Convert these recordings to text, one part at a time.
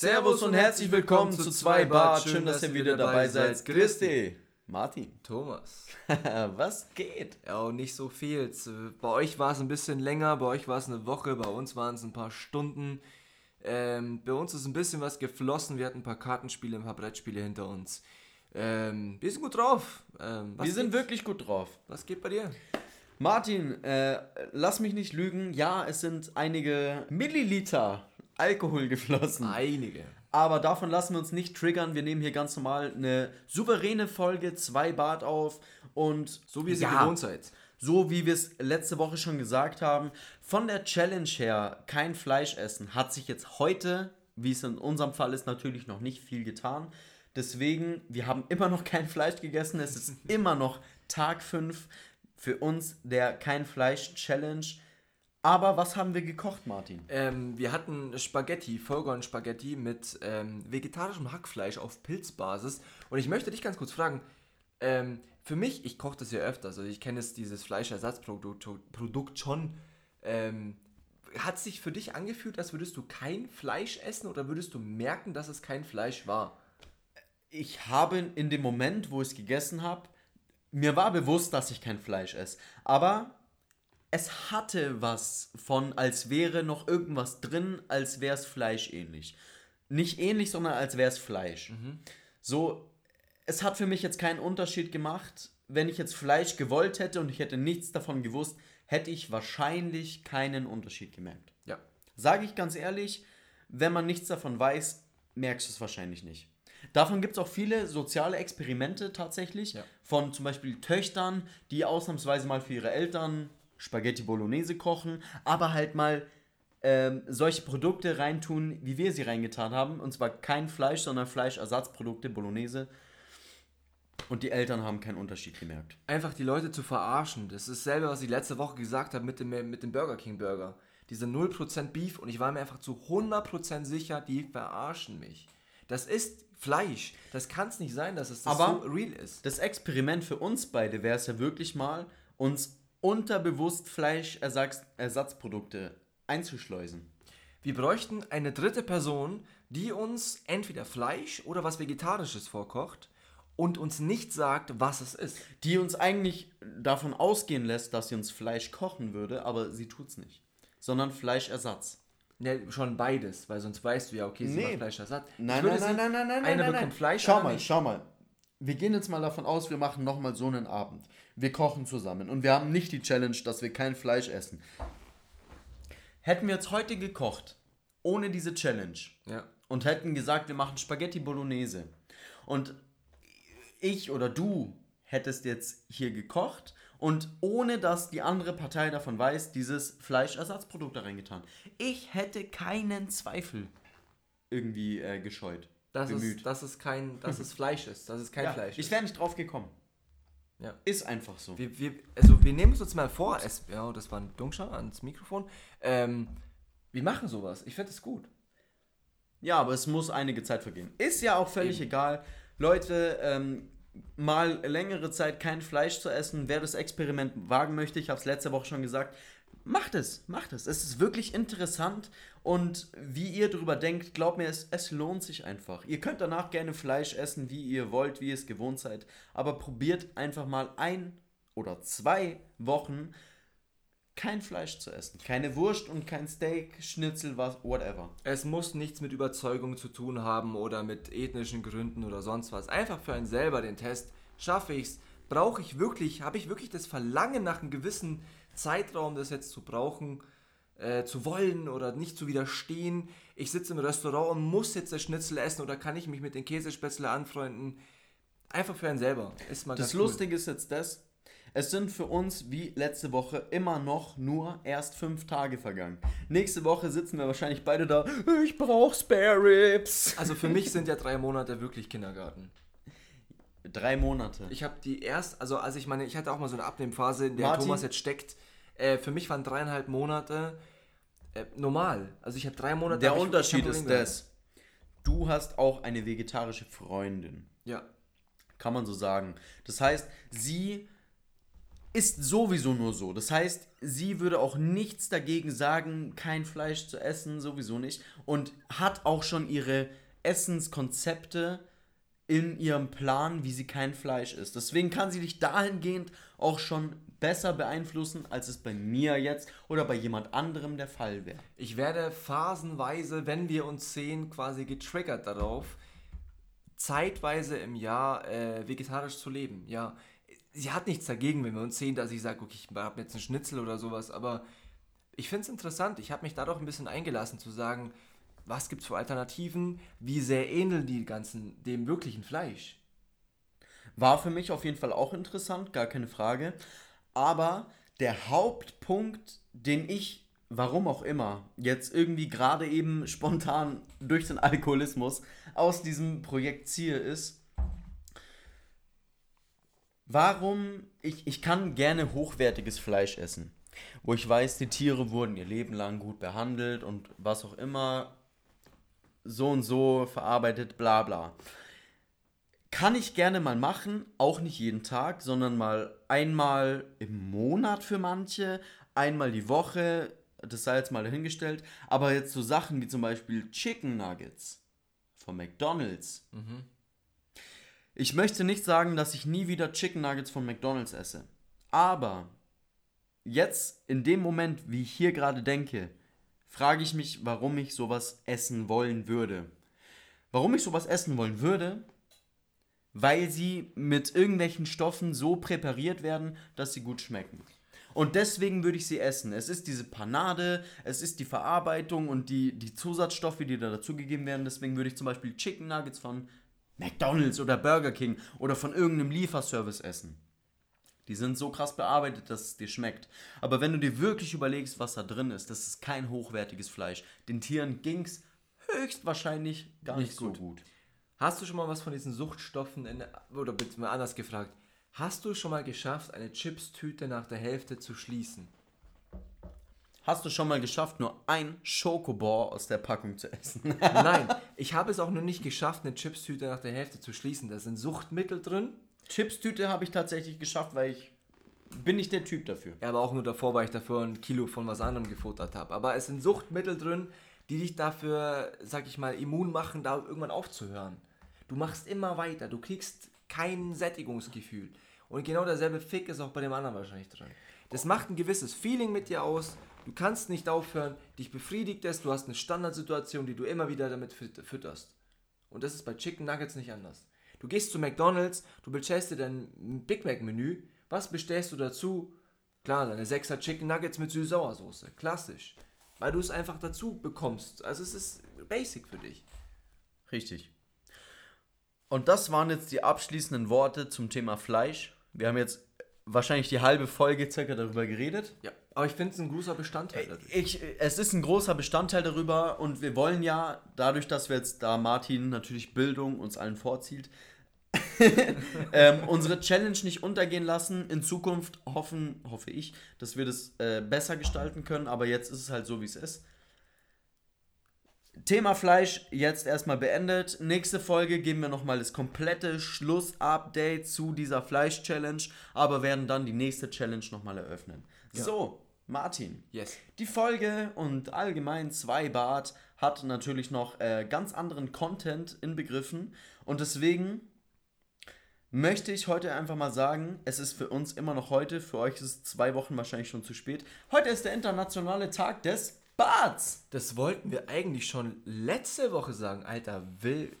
Servus und herzlich willkommen zu zwei Bart. Schön, dass ihr wieder dabei seid. Christi. Martin. Thomas. Was geht? Ja, und nicht so viel. Bei euch war es ein bisschen länger, bei euch war es eine Woche, bei uns waren es ein paar Stunden. Ähm, bei uns ist ein bisschen was geflossen. Wir hatten ein paar Kartenspiele, ein paar Brettspiele hinter uns. Ähm, wir sind gut drauf. Ähm, wir sind wirklich gut drauf. Was geht bei dir? Martin, äh, lass mich nicht lügen. Ja, es sind einige Milliliter Alkohol geflossen. Einige. Aber davon lassen wir uns nicht triggern. Wir nehmen hier ganz normal eine souveräne Folge, zwei Bart auf und so wie es ja, gewohnt seid. So wie wir es letzte Woche schon gesagt haben, von der Challenge her kein Fleisch essen, hat sich jetzt heute, wie es in unserem Fall ist, natürlich noch nicht viel getan. Deswegen, wir haben immer noch kein Fleisch gegessen. Es ist immer noch Tag 5 für uns der Kein Fleisch Challenge. Aber was haben wir gekocht, Martin? Ähm, wir hatten Spaghetti, Vollkorn-Spaghetti mit ähm, vegetarischem Hackfleisch auf Pilzbasis. Und ich möchte dich ganz kurz fragen, ähm, für mich, ich koche das ja öfters, also ich kenne dieses Fleischersatzprodukt Produkt schon. Ähm, hat sich für dich angefühlt, als würdest du kein Fleisch essen oder würdest du merken, dass es kein Fleisch war? Ich habe in dem Moment, wo ich es gegessen habe, mir war bewusst, dass ich kein Fleisch esse. Aber es hatte was von, als wäre noch irgendwas drin, als wäre es fleischähnlich. Nicht ähnlich, sondern als wäre es Fleisch. Mhm. So, es hat für mich jetzt keinen Unterschied gemacht. Wenn ich jetzt Fleisch gewollt hätte und ich hätte nichts davon gewusst, hätte ich wahrscheinlich keinen Unterschied gemerkt. Ja. Sage ich ganz ehrlich, wenn man nichts davon weiß, merkst du es wahrscheinlich nicht. Davon gibt es auch viele soziale Experimente tatsächlich. Ja. Von zum Beispiel Töchtern, die ausnahmsweise mal für ihre Eltern Spaghetti Bolognese kochen, aber halt mal ähm, solche Produkte reintun, wie wir sie reingetan haben. Und zwar kein Fleisch, sondern Fleischersatzprodukte, Bolognese. Und die Eltern haben keinen Unterschied gemerkt. Einfach die Leute zu verarschen. Das ist dasselbe, was ich letzte Woche gesagt habe mit dem, mit dem Burger King Burger. Diese 0% Beef und ich war mir einfach zu 100% sicher, die verarschen mich. Das ist Fleisch. Das kann es nicht sein, dass es das Aber so real ist. Das Experiment für uns beide wäre es ja wirklich mal, uns unterbewusst Fleischersatzprodukte einzuschleusen. Wir bräuchten eine dritte Person, die uns entweder Fleisch oder was Vegetarisches vorkocht und uns nicht sagt, was es ist. Die uns eigentlich davon ausgehen lässt, dass sie uns Fleisch kochen würde, aber sie tut es nicht. Sondern Fleischersatz. Ja, schon beides, weil sonst weißt du ja, okay, sie nee. macht Fleischersatz. Nein, nein, nein, nein, nein, nein, nein, bekommt Fleisch. Schau mal, schau mal. Wir gehen jetzt mal davon aus, wir machen nochmal so einen Abend. Wir kochen zusammen und wir haben nicht die Challenge, dass wir kein Fleisch essen. Hätten wir jetzt heute gekocht, ohne diese Challenge, ja. und hätten gesagt, wir machen Spaghetti Bolognese und ich oder du hättest jetzt hier gekocht und ohne dass die andere Partei davon weiß, dieses Fleischersatzprodukt da reingetan. Ich hätte keinen Zweifel irgendwie äh, gescheut. Bemüht. es, dass es kein, dass es Fleisch ist, dass es kein ja, Fleisch ist. Ich wäre nicht drauf gekommen. Ja. Ist einfach so. Wir, wir, also wir nehmen es uns mal vor, es, ja, das war ein Dunkschau ans Mikrofon. Ähm, wir machen sowas. Ich finde es gut. Ja, aber es muss einige Zeit vergehen. Ist ja auch völlig Eben. egal. Leute, ähm, mal längere Zeit kein Fleisch zu essen, wer das Experiment wagen möchte, ich habe es letzte Woche schon gesagt, macht es, macht es. Es ist wirklich interessant und wie ihr darüber denkt, glaubt mir, es, es lohnt sich einfach. Ihr könnt danach gerne Fleisch essen, wie ihr wollt, wie ihr es gewohnt seid, aber probiert einfach mal ein oder zwei Wochen kein Fleisch zu essen. Keine Wurst und kein Steak, Schnitzel, was, whatever. Es muss nichts mit Überzeugung zu tun haben oder mit ethnischen Gründen oder sonst was. Einfach für einen selber den Test. Schaffe ich es? Brauche ich wirklich, habe ich wirklich das Verlangen nach einem gewissen Zeitraum, das jetzt zu brauchen, äh, zu wollen oder nicht zu widerstehen? Ich sitze im Restaurant und muss jetzt das Schnitzel essen oder kann ich mich mit den Käsespätzle anfreunden? Einfach für einen selber. Ist mal das Lustige cool. ist jetzt das, es sind für uns wie letzte Woche immer noch nur erst fünf Tage vergangen. Nächste Woche sitzen wir wahrscheinlich beide da. Ich brauche Spare Ribs. Also für mich sind ja drei Monate wirklich Kindergarten. Drei Monate. Ich habe die erst, also als ich meine, ich hatte auch mal so eine Abnehmphase, in der Martin, Thomas jetzt steckt. Äh, für mich waren dreieinhalb Monate äh, normal. Also ich habe drei Monate. Der Unterschied ist das. Du hast auch eine vegetarische Freundin. Ja. Kann man so sagen. Das heißt, sie ist sowieso nur so. Das heißt, sie würde auch nichts dagegen sagen, kein Fleisch zu essen, sowieso nicht. Und hat auch schon ihre Essenskonzepte in ihrem Plan, wie sie kein Fleisch isst. Deswegen kann sie dich dahingehend auch schon besser beeinflussen, als es bei mir jetzt oder bei jemand anderem der Fall wäre. Ich werde phasenweise, wenn wir uns sehen, quasi getriggert darauf, zeitweise im Jahr äh, vegetarisch zu leben. Ja, sie hat nichts dagegen, wenn wir uns sehen, dass ich sage, okay, ich habe jetzt einen Schnitzel oder sowas, aber ich finde es interessant. Ich habe mich da doch ein bisschen eingelassen zu sagen, was gibt es für Alternativen, wie sehr ähneln die ganzen dem wirklichen Fleisch. War für mich auf jeden Fall auch interessant, gar keine Frage. Aber der Hauptpunkt, den ich, warum auch immer, jetzt irgendwie gerade eben spontan durch den Alkoholismus aus diesem Projekt ziehe, ist, warum ich, ich kann gerne hochwertiges Fleisch essen. Wo ich weiß, die Tiere wurden ihr Leben lang gut behandelt und was auch immer so und so verarbeitet, bla bla. Kann ich gerne mal machen, auch nicht jeden Tag, sondern mal einmal im Monat für manche, einmal die Woche, das sei jetzt mal dahingestellt. Aber jetzt so Sachen wie zum Beispiel Chicken Nuggets von McDonald's. Mhm. Ich möchte nicht sagen, dass ich nie wieder Chicken Nuggets von McDonald's esse. Aber jetzt, in dem Moment, wie ich hier gerade denke, frage ich mich, warum ich sowas essen wollen würde. Warum ich sowas essen wollen würde? Weil sie mit irgendwelchen Stoffen so präpariert werden, dass sie gut schmecken. Und deswegen würde ich sie essen. Es ist diese Panade, es ist die Verarbeitung und die, die Zusatzstoffe, die da dazugegeben werden. Deswegen würde ich zum Beispiel Chicken Nuggets von McDonald's oder Burger King oder von irgendeinem Lieferservice essen. Die sind so krass bearbeitet, dass es dir schmeckt. Aber wenn du dir wirklich überlegst, was da drin ist, das ist kein hochwertiges Fleisch. Den Tieren ging es höchstwahrscheinlich gar nicht, nicht so gut. gut. Hast du schon mal was von diesen Suchtstoffen, in, oder bitte mal anders gefragt, hast du schon mal geschafft, eine Chips-Tüte nach der Hälfte zu schließen? Hast du schon mal geschafft, nur ein Schokobor aus der Packung zu essen? Nein, ich habe es auch noch nicht geschafft, eine Chips-Tüte nach der Hälfte zu schließen. Da sind Suchtmittel drin Chips-Tüte habe ich tatsächlich geschafft, weil ich bin nicht der Typ dafür. Ja, aber auch nur davor, weil ich dafür ein Kilo von was anderem gefuttert habe. Aber es sind Suchtmittel drin, die dich dafür, sag ich mal, immun machen, da irgendwann aufzuhören. Du machst immer weiter, du kriegst kein Sättigungsgefühl. Und genau derselbe Fick ist auch bei dem anderen wahrscheinlich drin. Das macht ein gewisses Feeling mit dir aus. Du kannst nicht aufhören, dich befriedigt es, du hast eine Standardsituation, die du immer wieder damit fütterst. Und das ist bei Chicken Nuggets nicht anders. Du gehst zu McDonalds, du bestellst dir dein Big Mac Menü. Was bestellst du dazu? Klar, deine 6er Chicken Nuggets mit Süß-Sauersoße. Klassisch. Weil du es einfach dazu bekommst. Also es ist basic für dich. Richtig. Und das waren jetzt die abschließenden Worte zum Thema Fleisch. Wir haben jetzt wahrscheinlich die halbe Folge circa darüber geredet. Ja, aber ich finde es ein großer Bestandteil. Dadurch. Ich, es ist ein großer Bestandteil darüber und wir wollen ja, dadurch, dass wir jetzt da Martin natürlich Bildung uns allen vorzieht, ähm, unsere Challenge nicht untergehen lassen. In Zukunft hoffen, hoffe ich, dass wir das äh, besser gestalten können, aber jetzt ist es halt so, wie es ist. Thema Fleisch jetzt erstmal beendet. Nächste Folge geben wir nochmal das komplette Schlussupdate zu dieser Fleisch-Challenge, aber werden dann die nächste Challenge nochmal eröffnen. Ja. So, Martin. Yes. Die Folge und allgemein zwei Bart hat natürlich noch äh, ganz anderen Content inbegriffen und deswegen möchte ich heute einfach mal sagen, es ist für uns immer noch heute, für euch ist es zwei Wochen wahrscheinlich schon zu spät. Heute ist der internationale Tag des Barts. Das wollten wir eigentlich schon letzte Woche sagen. Alter, will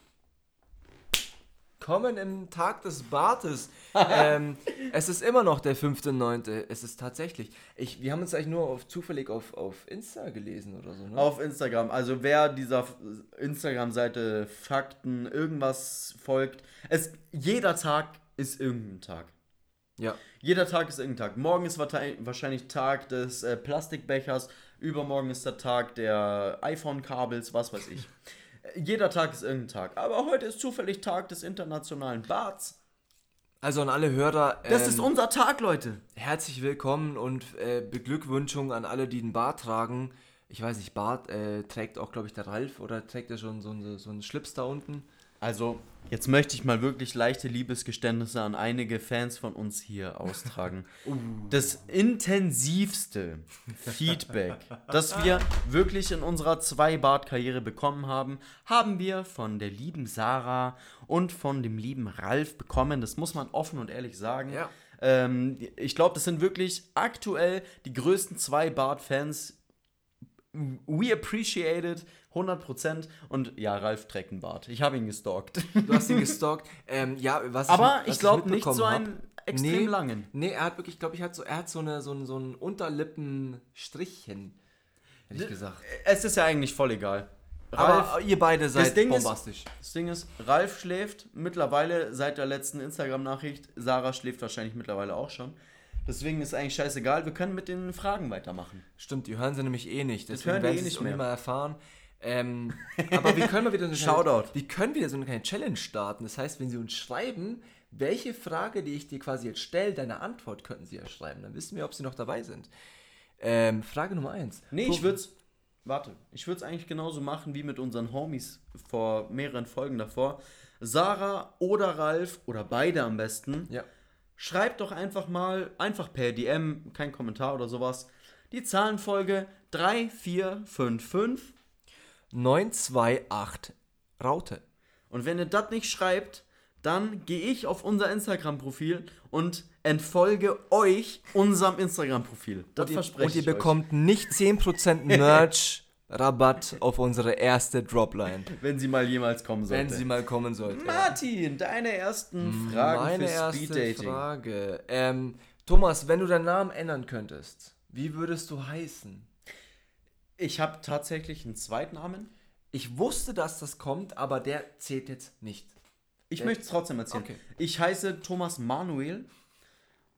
Willkommen im Tag des Bartes. ähm, es ist immer noch der 5.9. Es ist tatsächlich. Ich, wir haben uns eigentlich nur auf, zufällig auf, auf Insta gelesen oder so, ne? Auf Instagram. Also wer dieser Instagram-Seite Fakten, irgendwas folgt. Es, jeder Tag ist irgendein Tag. Ja. Jeder Tag ist irgendein Tag. Morgen ist wahrscheinlich Tag des äh, Plastikbechers. Übermorgen ist der Tag der iPhone-Kabels, was weiß ich. Jeder Tag ist irgendein Tag. Aber heute ist zufällig Tag des internationalen Barts. Also an alle Hörer. Das ähm, ist unser Tag, Leute. Herzlich willkommen und äh, Beglückwünschung an alle, die einen Bart tragen. Ich weiß nicht, Bart äh, trägt auch, glaube ich, der Ralf oder trägt er schon so, so, so einen Schlips da unten? Also, jetzt möchte ich mal wirklich leichte Liebesgeständnisse an einige Fans von uns hier austragen. Das intensivste Feedback, das wir wirklich in unserer Zwei-Bart-Karriere bekommen haben, haben wir von der lieben Sarah und von dem lieben Ralf bekommen. Das muss man offen und ehrlich sagen. Ja. Ähm, ich glaube, das sind wirklich aktuell die größten zwei Bart-Fans. We appreciate it, 100%. Und ja, Ralf trägt einen Bart. Ich habe ihn gestalkt. Du hast ihn gestalkt. ähm, ja, was Aber was ich glaube nicht so einen extrem Nee. langen. Nee, er hat wirklich, ich glaube, ich hat so, er hat so, eine, so, ein, so ein Unterlippenstrichchen, hätte ich gesagt. Es ist ja eigentlich voll egal. Aber Ralf, ihr beide seid Ding ist- bombastisch. das Ding ist, Ralf schläft mittlerweile seit der letzten Instagram-Nachricht. Sarah schläft wahrscheinlich mittlerweile auch schon. Deswegen ist eigentlich scheißegal. Wir können mit den Fragen weitermachen. Stimmt, die hören sie nämlich eh nicht. Deswegen hören die werden eh nicht mehr. mehr erfahren. Ähm, aber wir können mal wieder so eine Shoutout. Wir können wieder so eine kleine Challenge starten. Das heißt, wenn sie uns schreiben, welche Frage, die ich dir quasi jetzt stelle, deine Antwort könnten sie ja schreiben. Dann wissen wir, ob sie noch dabei sind. Ähm, Frage Nummer eins. Nee, ich würde es. Warte, ich würde es eigentlich genauso machen wie mit unseren Homies vor mehreren Folgen davor. Sarah oder Ralf oder beide am besten. Ja. Schreibt doch einfach mal, einfach per DM, kein Kommentar oder sowas, die Zahlenfolge 3455. 928 Raute. Und wenn ihr das nicht schreibt, dann gehe ich auf unser Instagram-Profil und entfolge euch unserem Instagram-Profil. Das verspreche und ihr ich euch. bekommt nicht 10% Merch Rabatt auf unsere erste Dropline. wenn sie mal jemals kommen sollte. Wenn sie mal kommen sollte. Martin, deine ersten Fragen Meine für erste Speeddating. Frage. Ähm, Thomas, wenn du deinen Namen ändern könntest, wie würdest du heißen? Ich habe tatsächlich einen Zweitnamen. Ich wusste, dass das kommt, aber der zählt jetzt nicht. Ich möchte es trotzdem erzählen. Okay. Ich heiße Thomas Manuel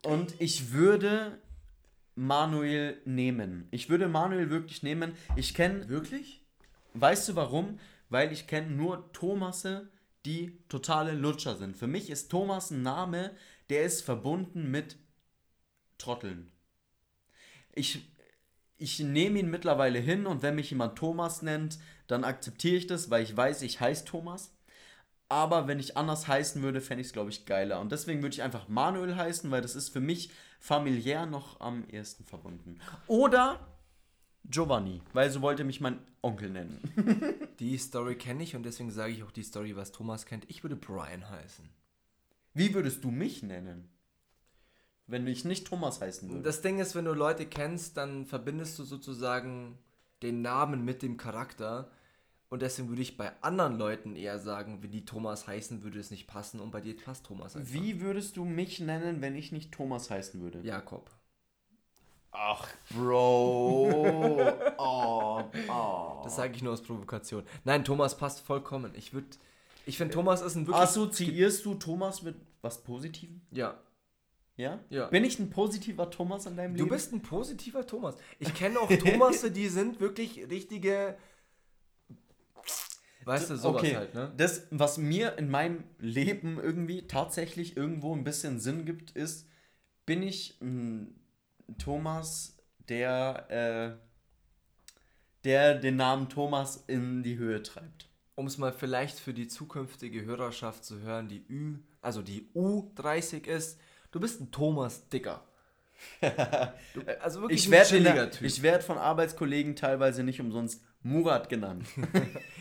und ich würde Manuel nehmen. Ich würde Manuel wirklich nehmen. Ich kenne, Wirklich? weißt du warum? Weil ich kenne nur Thomasse, die totale Lutscher sind. Für mich ist Thomas ein Name, der ist verbunden mit Trotteln. Ich, ich nehme ihn mittlerweile hin und wenn mich jemand Thomas nennt, dann akzeptiere ich das, weil ich weiß, ich heiße Thomas. Aber wenn ich anders heißen würde, fände ich es, glaube ich, geiler. Und deswegen würde ich einfach Manuel heißen, weil das ist für mich familiär noch am ehesten verbunden. Oder Giovanni, weil so wollte mich mein Onkel nennen. Die Story kenne ich und deswegen sage ich auch die Story, was Thomas kennt. Ich würde Brian heißen. Wie würdest du mich nennen? Wenn ich nicht Thomas heißen würde. Das Ding ist, wenn du Leute kennst, dann verbindest du sozusagen den Namen mit dem Charakter. Und deswegen würde ich bei anderen Leuten eher sagen, wenn die Thomas heißen, würde es nicht passen und bei dir passt Thomas einfach. Wie würdest du mich nennen, wenn ich nicht Thomas heißen würde? Jakob. Ach, Bro. oh, oh. Das sage ich nur aus Provokation. Nein, Thomas passt vollkommen. Ich würde. Ich finde, Thomas ist ein wirklich. Assoziierst du Thomas mit was Positivem? Ja. Ja? Ja. Bin ich ein positiver Thomas in deinem Du Leben? bist ein positiver Thomas. Ich kenne auch Thomasse, die sind wirklich richtige. Weißt du, sowas okay, halt, ne? das, was mir in meinem Leben irgendwie tatsächlich irgendwo ein bisschen Sinn gibt, ist, bin ich ein Thomas, der, äh, der den Namen Thomas in die Höhe treibt. Um es mal vielleicht für die zukünftige Hörerschaft zu hören, die Ü, also die U30 ist, du bist ein Thomas Dicker. Du, also wirklich Ich ein werde in chilliger der- Typ. ich werd von Arbeitskollegen teilweise nicht umsonst Murat genannt.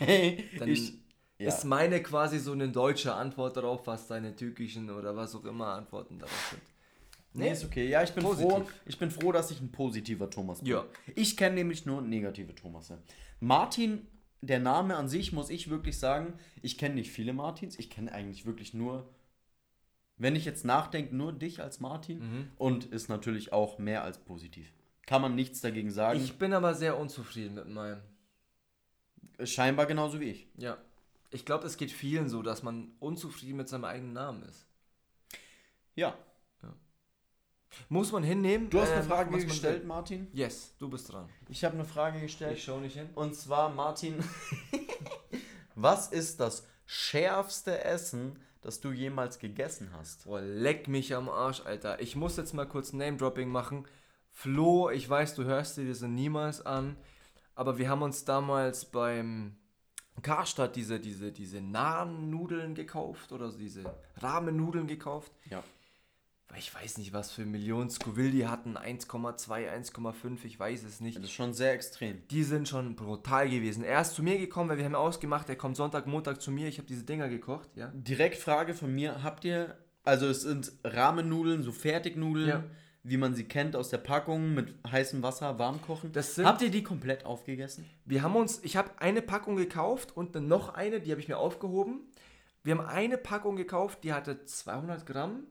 Dann ich, ja. ist meine quasi so eine deutsche Antwort darauf, was deine türkischen oder was auch immer Antworten darauf sind. Nee, ist okay. Ja, ich bin Positiv. froh. Ich bin froh, dass ich ein positiver Thomas bin. Ja. Ich kenne nämlich nur negative Thomasse. Martin, der Name an sich, muss ich wirklich sagen, ich kenne nicht viele Martins. Ich kenne eigentlich wirklich nur, wenn ich jetzt nachdenke, nur dich als Martin. Mhm. Und ist natürlich auch mehr als positiv. Kann man nichts dagegen sagen. Ich bin aber sehr unzufrieden mit meinem. Scheinbar genauso wie ich. Ja. Ich glaube, es geht vielen so, dass man unzufrieden mit seinem eigenen Namen ist. Ja. Muss man hinnehmen. Du hast eine Frage was man gestellt. Martin. Yes, du bist dran. Ich habe eine Frage gestellt. Ich schau nicht hin. Und zwar, Martin, was ist das schärfste Essen, das du jemals gegessen hast? Boah, leck mich am Arsch, Alter. Ich muss jetzt mal kurz Name-Dropping machen. Flo, ich weiß, du hörst dir das niemals an, aber wir haben uns damals beim Karstadt diese, diese, diese Naan-Nudeln gekauft oder diese Rahmennudeln gekauft. Ja. Weil ich weiß nicht, was für Millionen Scoville die hatten. 1,2, 1,5, ich weiß es nicht. Das ist schon sehr extrem. Die sind schon brutal gewesen. Er ist zu mir gekommen, weil wir haben ausgemacht, er kommt Sonntag, Montag zu mir. Ich habe diese Dinger gekocht, ja. Direkt Frage von mir: Habt ihr, also es sind Rahmennudeln, so Fertignudeln, Ja. Wie man sie kennt aus der Packung mit heißem Wasser warm kochen? Das sind- Habt ihr die komplett aufgegessen? Wir haben uns, ich habe eine Packung gekauft und dann noch eine, die habe ich mir aufgehoben. Wir haben eine Packung gekauft, die hatte 200 Gramm.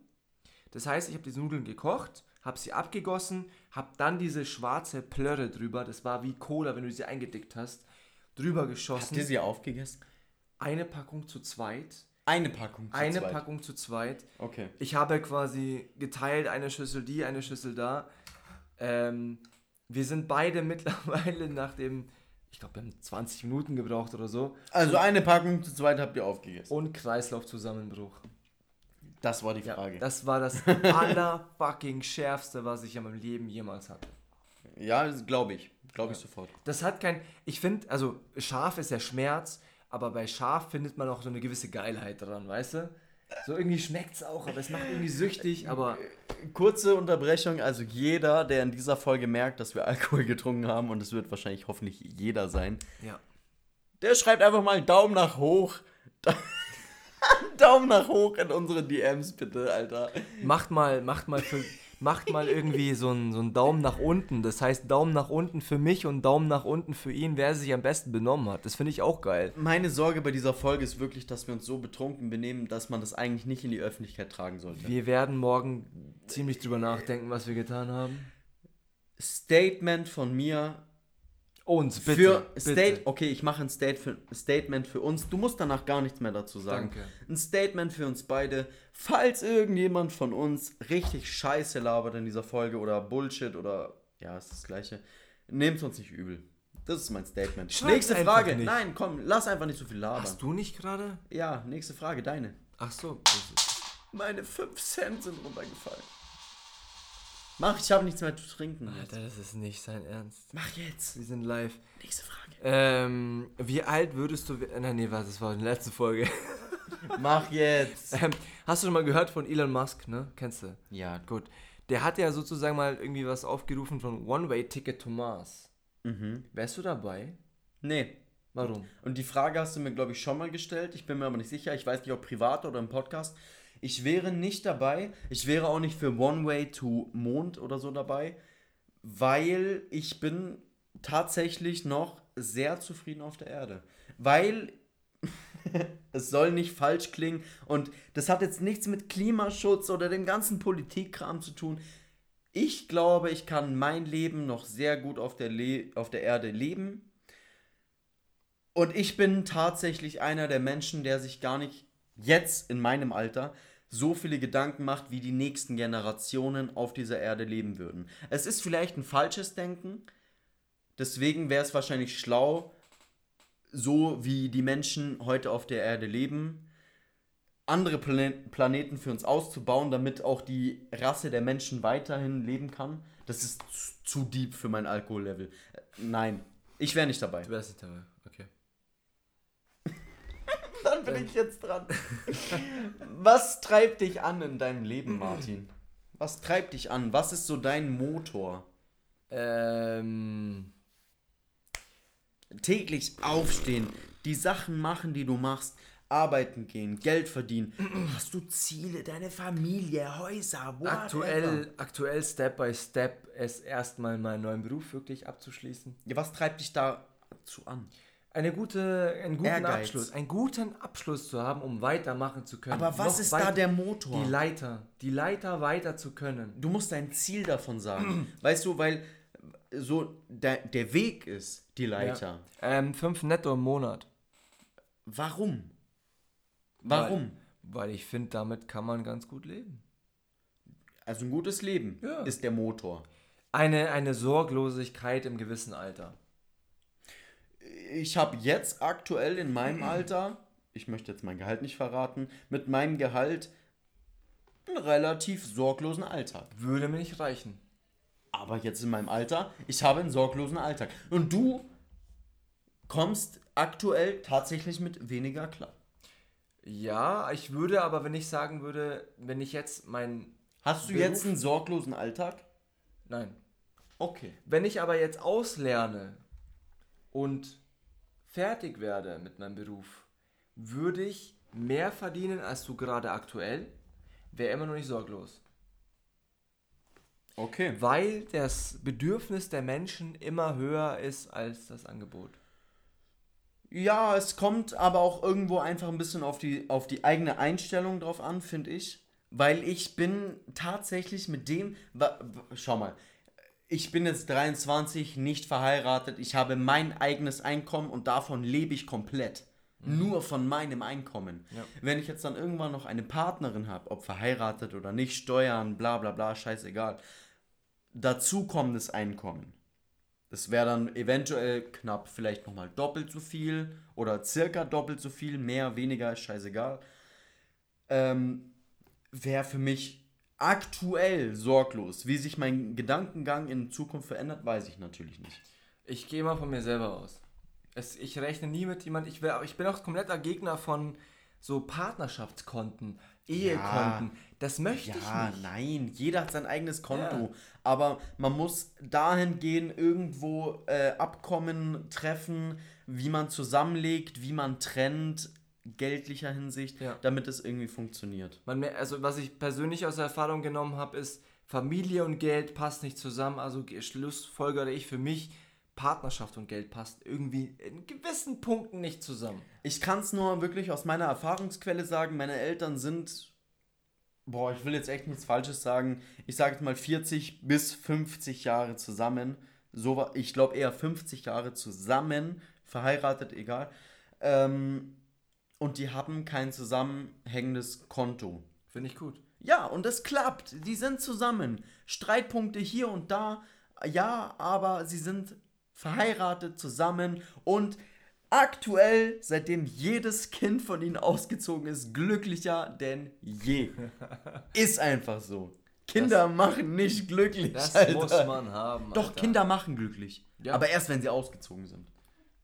Das heißt, ich habe diese Nudeln gekocht, habe sie abgegossen, habe dann diese schwarze Plörre drüber, das war wie Cola, wenn du sie eingedickt hast, drüber Habt geschossen. ihr sie aufgegessen? Eine Packung zu zweit. Eine Packung. zu eine zweit. Packung zu zweit. Okay. Ich habe quasi geteilt, eine Schüssel die, eine Schüssel da. Ähm, wir sind beide mittlerweile nach dem, ich glaube, wir haben 20 Minuten gebraucht oder so. Also eine Packung zu zweit habt ihr aufgegessen. Und Kreislaufzusammenbruch. Das war die Ja, Frage. das war das allerfucking schärfste, was ich in meinem Leben jemals hatte. ja, glaube ich. Glaube ich sofort. Das hat kein, ich finde, also scharf ist ja Schmerz, aber bei scharf findet man auch so eine gewisse Geilheit dran, weißt du? So irgendwie schmeckt es auch, aber es macht irgendwie süchtig, aber Kurze Unterbrechung. Also jeder, der in dieser Folge merkt, dass wir Alkohol getrunken haben, und es wird wahrscheinlich hoffentlich jeder sein, ja. der schreibt einfach mal einen Daumen nach hoch. Daumen nach hoch in unsere DMs, bitte, Alter. Macht mal, macht mal für, macht mal irgendwie so einen, so einen Daumen nach unten. Das heißt Daumen nach unten für mich und Daumen nach unten für ihn, wer sich am besten benommen hat. Das finde ich auch geil. Meine Sorge bei dieser Folge ist wirklich, dass wir uns so betrunken benehmen, dass man das eigentlich nicht in die Öffentlichkeit tragen sollte. Wir werden morgen ziemlich drüber nachdenken, was wir getan haben. Statement von mir Uns, bitte. für bitte. State. Okay, ich mache ein State für, Statement für uns. Du musst danach gar nichts mehr dazu sagen. Danke. Ein Statement für uns beide. Falls irgendjemand von uns richtig Scheiße labert in dieser Folge oder Bullshit oder ja, ist das gleiche, nehmt uns nicht übel. Das ist mein Statement. Schreib's nächste Frage. nicht. Nein, komm, lass einfach nicht so viel labern. Hast du nicht gerade? Ja, nächste Frage, deine. Ach so. Meine 5 Cent sind runtergefallen. Mach, ich habe nichts mehr zu trinken. Jetzt. Alter, das ist nicht sein Ernst. Mach jetzt. Wir sind live. Nächste Frage. Ähm, wie alt würdest du. Nein, nee, warte, das war in der letzten Folge. Mach jetzt. Ähm, hast du schon mal gehört von Elon Musk, ne? Kennst du? Ja, Gut. Der hat ja sozusagen mal irgendwie was aufgerufen von One-Way-Ticket to Mars. Mhm. Wärst du dabei? Nee. Warum? Und die Frage hast du mir, glaube ich, schon mal gestellt. Ich bin mir aber nicht sicher. Ich weiß nicht, ob privat oder im Podcast. Ich wäre nicht dabei. Ich wäre auch nicht für One Way to Mond oder so dabei, weil ich bin tatsächlich noch sehr zufrieden auf der Erde. Weil es soll nicht falsch klingen und das hat jetzt nichts mit Klimaschutz oder dem ganzen Politikkram zu tun. Ich glaube, ich kann mein Leben noch sehr gut auf der, Le auf der Erde leben. Und ich bin tatsächlich einer der Menschen, der sich gar nicht jetzt in meinem Alter so viele Gedanken macht, wie die nächsten Generationen auf dieser Erde leben würden. Es ist vielleicht ein falsches Denken, deswegen wäre es wahrscheinlich schlau, so wie die Menschen heute auf der Erde leben, andere Plane Planeten für uns auszubauen, damit auch die Rasse der Menschen weiterhin leben kann. Das ist zu- zu deep für mein Alkohollevel. Äh, Nein, ich wäre nicht dabei. Du wärst nicht dabei. Dann bin ich jetzt dran. Was treibt dich an in deinem Leben, Martin? Was treibt dich an? Was ist so dein Motor? Ähm. Täglich aufstehen, die Sachen machen, die du machst, arbeiten gehen, Geld verdienen. Hast du Ziele, deine Familie, Häuser, whatever? Aktuell, aktuell Step by Step es erstmal meinen neuen Beruf wirklich abzuschließen. Ja, was treibt dich dazu an? Eine gute, einen guten Ehrgeiz. Abschluss, einen guten Abschluss zu haben, um weitermachen zu können. Aber was Noch ist da der Motor? Die Leiter, die Leiter weiter zu können. Du musst dein Ziel davon sagen. weißt du, weil so der, der Weg ist die Leiter. Ähm, fünf netto im Monat. Warum? Warum? Weil, weil ich finde, damit kann man ganz gut leben. Also ein gutes Leben Ja. ist der Motor. Eine, eine Sorglosigkeit im gewissen Alter. Ich habe jetzt aktuell in meinem Alter, ich möchte jetzt mein Gehalt nicht verraten, mit meinem Gehalt einen relativ sorglosen Alltag. Würde mir nicht reichen. Aber jetzt in meinem Alter, ich habe einen sorglosen Alltag. Und du kommst aktuell tatsächlich mit weniger klar. Ja, ich würde aber, wenn ich sagen würde, wenn ich jetzt mein. Hast du Beruf- jetzt einen sorglosen Alltag? Nein. Okay. Wenn ich aber jetzt auslerne und fertig werde mit meinem Beruf, würde ich mehr verdienen als du gerade aktuell, wäre immer noch nicht sorglos. Okay. Weil das Bedürfnis der Menschen immer höher ist als das Angebot. Ja, es kommt aber auch irgendwo einfach ein bisschen auf die, auf die eigene Einstellung drauf an, finde ich. Weil ich bin tatsächlich mit dem. Schau mal, ich bin jetzt 23, nicht verheiratet, ich habe mein eigenes Einkommen und davon lebe ich komplett. Nur von meinem Einkommen. Ja. Wenn ich jetzt dann irgendwann noch eine Partnerin habe, ob verheiratet oder nicht, Steuern, bla bla bla, scheißegal. Dazu kommendes Einkommen. Das wäre dann eventuell knapp vielleicht nochmal doppelt so viel oder circa doppelt so viel, mehr, weniger, scheißegal. Ähm, wäre für mich aktuell sorglos. Wie sich mein Gedankengang in Zukunft verändert, weiß ich natürlich nicht. Ich gehe mal von mir selber aus. Es, ich rechne nie mit jemand. Ich, ich bin auch kompletter Gegner von so Partnerschaftskonten, Ehekonten. Das möchte Ja, ich nicht. nein, jeder hat sein eigenes Konto. Ja. Aber man muss dahin gehen, irgendwo äh, Abkommen treffen, wie man zusammenlegt, wie man trennt, geldlicher Hinsicht, Ja. damit es irgendwie funktioniert. Man, also was ich persönlich aus Erfahrung genommen habe, ist, Familie und Geld passt nicht zusammen. Also ge- schlussfolgere ich für mich, Partnerschaft und Geld passt irgendwie in gewissen Punkten nicht zusammen. Ich kann es nur wirklich aus meiner Erfahrungsquelle sagen, meine Eltern sind, boah, ich will jetzt echt nichts Falsches sagen, ich sage jetzt mal 40 bis 50 Jahre zusammen. So, ich glaube eher 50 Jahre zusammen, verheiratet, egal. Ähm, und die haben kein zusammenhängendes Konto. Finde ich gut. Ja, und es klappt. Die sind zusammen. Streitpunkte hier und da, ja, aber sie sind verheiratet zusammen und aktuell, seitdem jedes Kind von ihnen ausgezogen ist, glücklicher denn je. ist einfach so. Kinder machen nicht glücklich. Das Alter. muss man haben. Doch, Alter. Kinder machen glücklich. Ja. Aber erst, wenn sie ausgezogen sind.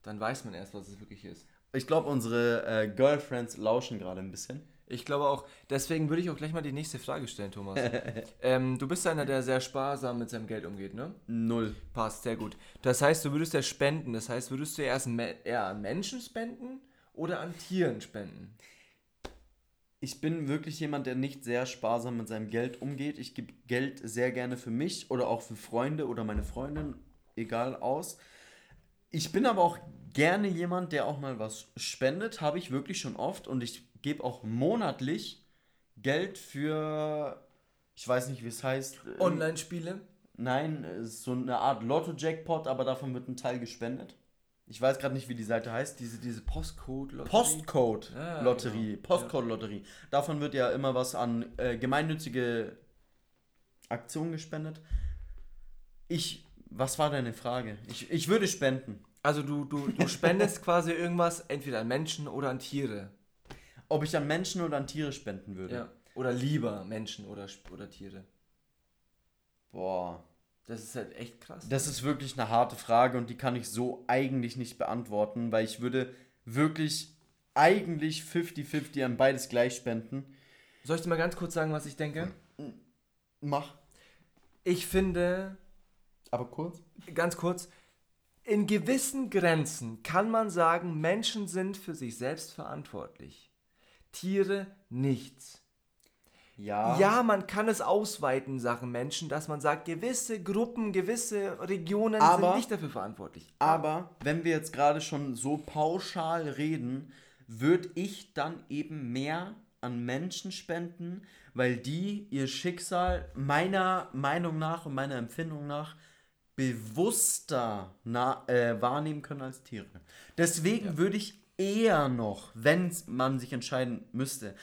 Dann weiß man erst, was es wirklich ist. Ich glaube, unsere äh, Girlfriends lauschen gerade ein bisschen. Ich glaube auch, deswegen würde ich auch gleich mal die nächste Frage stellen, Thomas. ähm, du bist einer, der sehr sparsam mit seinem Geld umgeht, ne? Null. Passt, sehr gut. Das heißt, du würdest ja spenden. Das heißt, würdest du erst eher an Menschen spenden oder an Tieren spenden? Ich bin wirklich jemand, der nicht sehr sparsam mit seinem Geld umgeht. Ich gebe Geld sehr gerne für mich oder auch für Freunde oder meine Freundin, egal aus. Ich bin aber auch gerne jemand, der auch mal was spendet, habe ich wirklich schon oft und ich gebe auch monatlich Geld für, ich weiß nicht, wie es heißt. ähm, Online-Spiele? Nein, ist so eine Art Lotto-Jackpot, aber davon wird ein Teil gespendet. Ich weiß gerade nicht, wie die Seite heißt. Diese, diese Postcode-Lotterie? Postcode-Lotterie. Ja, genau. Postcode-Lotterie. Davon wird ja immer was an äh, gemeinnützige Aktionen gespendet. Ich, was war deine Frage? Ich, ich würde spenden. Also du, du, du spendest quasi irgendwas entweder an Menschen oder an Tiere. Ob ich an Menschen oder an Tiere spenden würde? Ja. Oder lieber Menschen oder, oder Tiere. Boah. Das ist halt echt krass. Das ist wirklich eine harte Frage und die kann ich so eigentlich nicht beantworten, weil ich würde wirklich eigentlich 50-50 an beides gleich spenden. Soll ich dir mal ganz kurz sagen, was ich denke? Mach. Ich finde, Aber kurz. ganz kurz, in gewissen Grenzen kann man sagen, Menschen sind für sich selbst verantwortlich. Tiere nichts. Ja. Ja, man kann es ausweiten, Sachen Menschen, dass man sagt, gewisse Gruppen, gewisse Regionen Aber- sind nicht dafür verantwortlich. Aber wenn wir jetzt gerade schon so pauschal reden, würde ich dann eben mehr an Menschen spenden, weil die ihr Schicksal meiner Meinung nach und meiner Empfindung nach bewusster na, äh, wahrnehmen können als Tiere. Deswegen würde ich eher noch, wenn man sich entscheiden müsste,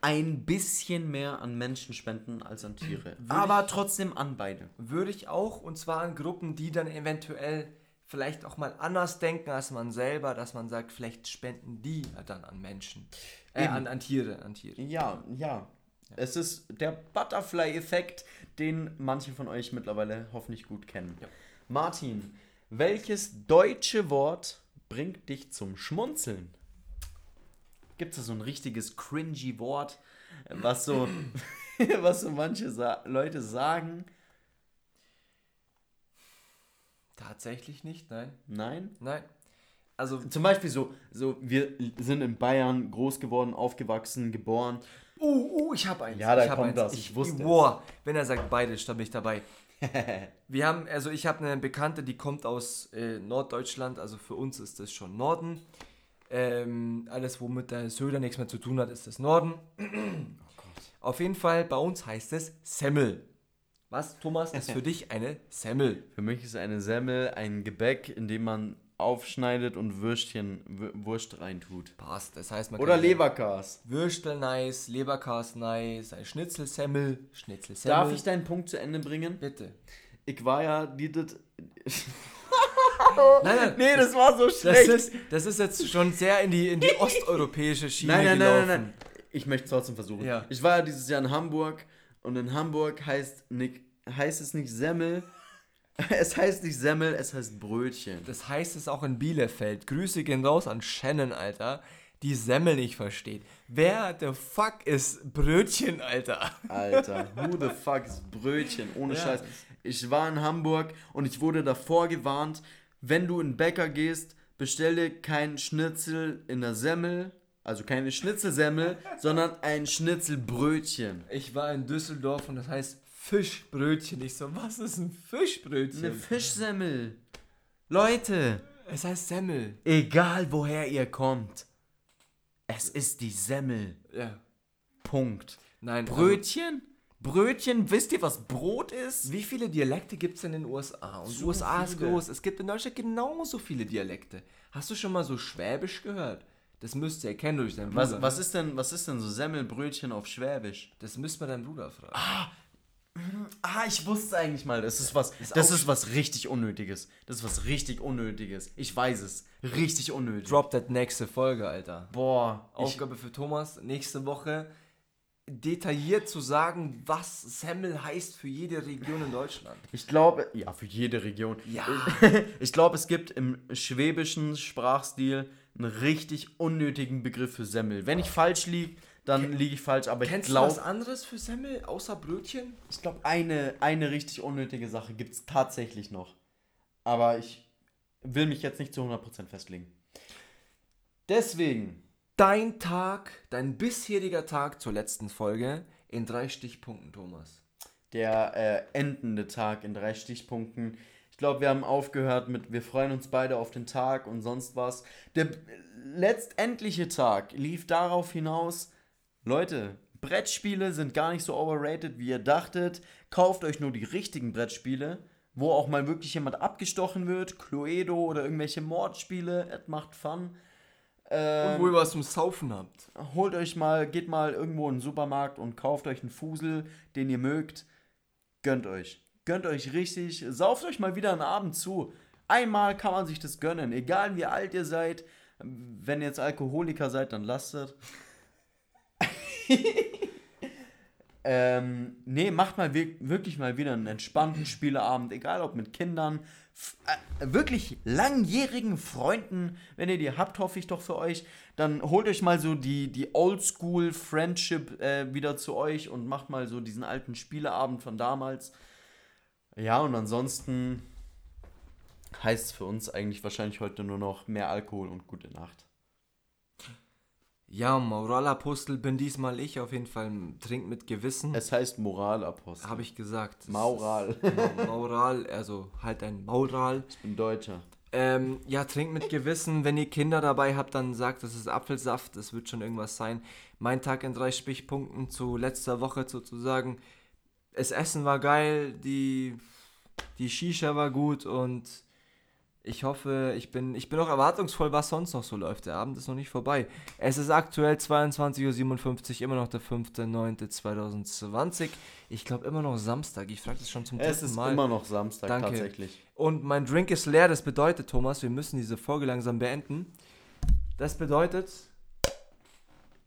ein bisschen mehr an Menschen spenden als an Tiere. Aber trotzdem an beide. Würde ich auch, und zwar an Gruppen, die dann eventuell vielleicht auch mal anders denken als man selber, dass man sagt, vielleicht spenden die dann an Menschen. Äh, an, an Tiere, an Tiere. Ja, ja. Es ist der Butterfly-Effekt, den manche von euch mittlerweile hoffentlich gut kennen. Ja. Martin, welches deutsche Wort bringt dich zum Schmunzeln? Gibt es so ein richtiges cringy Wort, was so, was so manche sa Leute sagen? Tatsächlich nicht, nein. Nein? Nein. Also, Zum Beispiel so, so wir sind in Bayern groß geworden, aufgewachsen, geboren. Uh, uh, ich habe eins. Ja, da kommt eins. das, Ich wusste es. Boah, wenn er sagt beides, dann bin ich dabei. Wir haben, also ich habe eine Bekannte, die kommt aus äh, Norddeutschland, also für uns ist das schon Norden. Ähm, alles, womit der Söder nichts mehr zu tun hat, ist das Norden. Auf jeden Fall, bei uns heißt es Semmel. Was, Thomas, ist für dich eine Semmel? Für mich ist eine Semmel ein Gebäck, in dem man aufschneidet und Würstchen, Wür- Wurst reintut. Passt, das heißt, man Oder Leberkas. Würstel nice, Leberkas nice, ein Schnitzelsemmel, Schnitzelsemmel. Darf ich deinen Punkt zu Ende bringen? Bitte. Ich war ja die das. Nein, nein, Nee, das war so das schlecht. ist, das ist jetzt schon sehr in die, in die osteuropäische Schiene nein, nein, gelaufen. nein, nein, nein. Ich möchte es trotzdem versuchen. Ja. Ich war ja dieses Jahr in Hamburg und in Hamburg heißt, nicht, heißt es nicht Semmel. Es heißt nicht Semmel, es heißt Brötchen. Das heißt es auch in Bielefeld. Grüße gehen raus an Shannon, Alter, die Semmel nicht versteht. Wer the fuck ist Brötchen, Alter? Alter, who the fuck ist Brötchen? Ohne Ja. Scheiß. Ich war in Hamburg und ich wurde davor gewarnt, wenn du in den Bäcker gehst, bestelle kein Schnitzel in der Semmel, also keine Schnitzelsemmel, sondern ein Schnitzelbrötchen. Ich war in Düsseldorf und das heißt Fischbrötchen. Ich so, was ist ein Fischbrötchen? Eine Fischsemmel. Leute, es heißt Semmel. egal woher ihr kommt, es ist die Semmel. Ja. Punkt. Nein, Brötchen? Brötchen, wisst ihr, was Brot ist? Also, wie viele Dialekte gibt es denn in den USA? Und So USA ist viele. groß. Es gibt in Deutschland genauso viele Dialekte. Hast du schon mal so Schwäbisch gehört? Das müsst ihr kennen durch deinen Bruder. Was, was, ist denn, was ist denn so Semmelbrötchen auf Schwäbisch? Das müsst man deinen Bruder fragen. Ah, ich wusste eigentlich mal, das ist was, Ist das ist was richtig Unnötiges. Das ist was richtig Unnötiges. Ich weiß es. Richtig unnötig. Drop that nächste Folge, Alter. Boah. Aufgabe für Thomas, nächste Woche detailliert zu sagen, was Semmel heißt für jede Region in Deutschland. ich glaube, ja, für jede Region. Ja. Ich glaube, es gibt im schwäbischen Sprachstil einen richtig unnötigen Begriff für Semmel. Wenn ich falsch liege, dann liege ich falsch, aber ich Kennst du was glaube, anderes für Semmel außer Brötchen? ich glaube, eine, eine richtig unnötige Sache gibt es tatsächlich noch. Aber ich will mich jetzt nicht zu 100% festlegen. Deswegen, Dein Tag, dein bisheriger Tag zur letzten Folge in drei Stichpunkten, Thomas. der äh, endende Tag in drei Stichpunkten. Ich glaube, wir haben aufgehört mit, wir freuen uns beide auf den Tag und sonst was. Der letztendliche Tag lief darauf hinaus, Leute, Brettspiele sind gar nicht so overrated, wie ihr dachtet. Kauft euch nur die richtigen Brettspiele, wo auch mal wirklich jemand abgestochen wird. Cluedo oder irgendwelche Mordspiele. Es macht Fun. Ähm, Und wo ihr was zum Saufen habt. holt euch mal, geht mal irgendwo in den Supermarkt und kauft euch einen Fusel, den ihr mögt. Gönnt euch. Gönnt euch richtig. Sauft euch mal wieder einen Abend zu. Einmal kann man sich das gönnen. Egal wie alt ihr seid. Wenn ihr jetzt Alkoholiker seid, dann lasst es. ähm, nee, macht mal wir- wirklich mal wieder einen entspannten Spieleabend. Egal ob mit Kindern, äh, wirklich langjährigen Freunden. Wenn ihr die habt, hoffe ich doch für euch. Dann holt euch mal so die, die Oldschool-Friendship äh, wieder zu euch und macht mal so diesen alten Spieleabend von damals. Ja, und ansonsten heißt es für uns eigentlich wahrscheinlich heute nur noch mehr Alkohol und gute Nacht. Ja, Moralapostel bin diesmal ich auf jeden Fall. Trink mit Gewissen. Es heißt Moralapostel. Habe ich gesagt. Maural. Maural, also halt ein Maural. Ich bin Deutscher. Ähm, ja, trinkt mit Gewissen. Wenn ihr Kinder dabei habt, dann sagt, das ist Apfelsaft. Das wird schon irgendwas sein. Mein Tag in drei Stichpunkten zu letzter Woche sozusagen. Das Essen war geil, die, die Shisha war gut und ich hoffe, ich bin, ich bin auch erwartungsvoll, was sonst noch so läuft. Der Abend ist noch nicht vorbei. Es ist aktuell 22.57 Uhr, immer noch der 5.9.2020. Ich glaube immer noch Samstag. Ich frage das schon zum Es dritten ist Mal. immer noch Samstag Danke. tatsächlich. Und mein Drink ist leer, das bedeutet, Thomas, wir müssen diese Folge langsam beenden. Das bedeutet,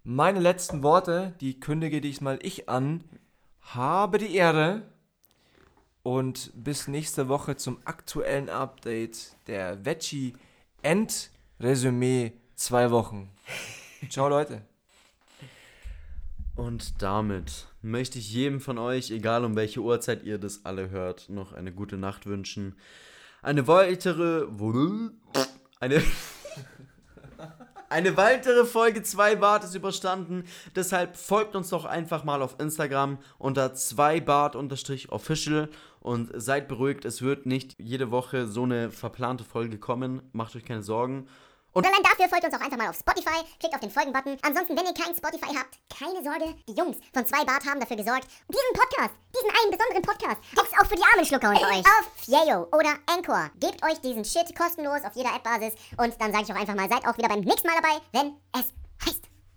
meine letzten Worte, die kündige diesmal ich an. Habe die Ehre und bis nächste Woche zum aktuellen Update der Veggie End Resümee, zwei Wochen. Ciao, Leute. Und damit möchte ich jedem von euch, egal um welche Uhrzeit ihr das alle hört, noch eine gute Nacht wünschen. Eine weitere. Eine. Eine weitere Folge 2 Bart ist überstanden. Deshalb folgt uns doch einfach mal auf Instagram unter 2bart-official und seid beruhigt, es wird nicht jede Woche so eine verplante Folge kommen. Macht euch keine Sorgen. Und allein dafür folgt uns auch einfach mal auf Spotify, klickt auf den Folgen-Button. Ansonsten, wenn ihr kein Spotify habt, keine Sorge, die Jungs von 2 Bart haben dafür gesorgt, diesen Podcast, diesen einen besonderen Podcast, gibt's auch für die armen Schlucker unter euch. Auf Fieo oder Anchor. Gebt euch diesen Shit kostenlos auf jeder App-Basis und dann sage ich auch einfach mal, seid auch wieder beim nächsten Mal dabei, wenn es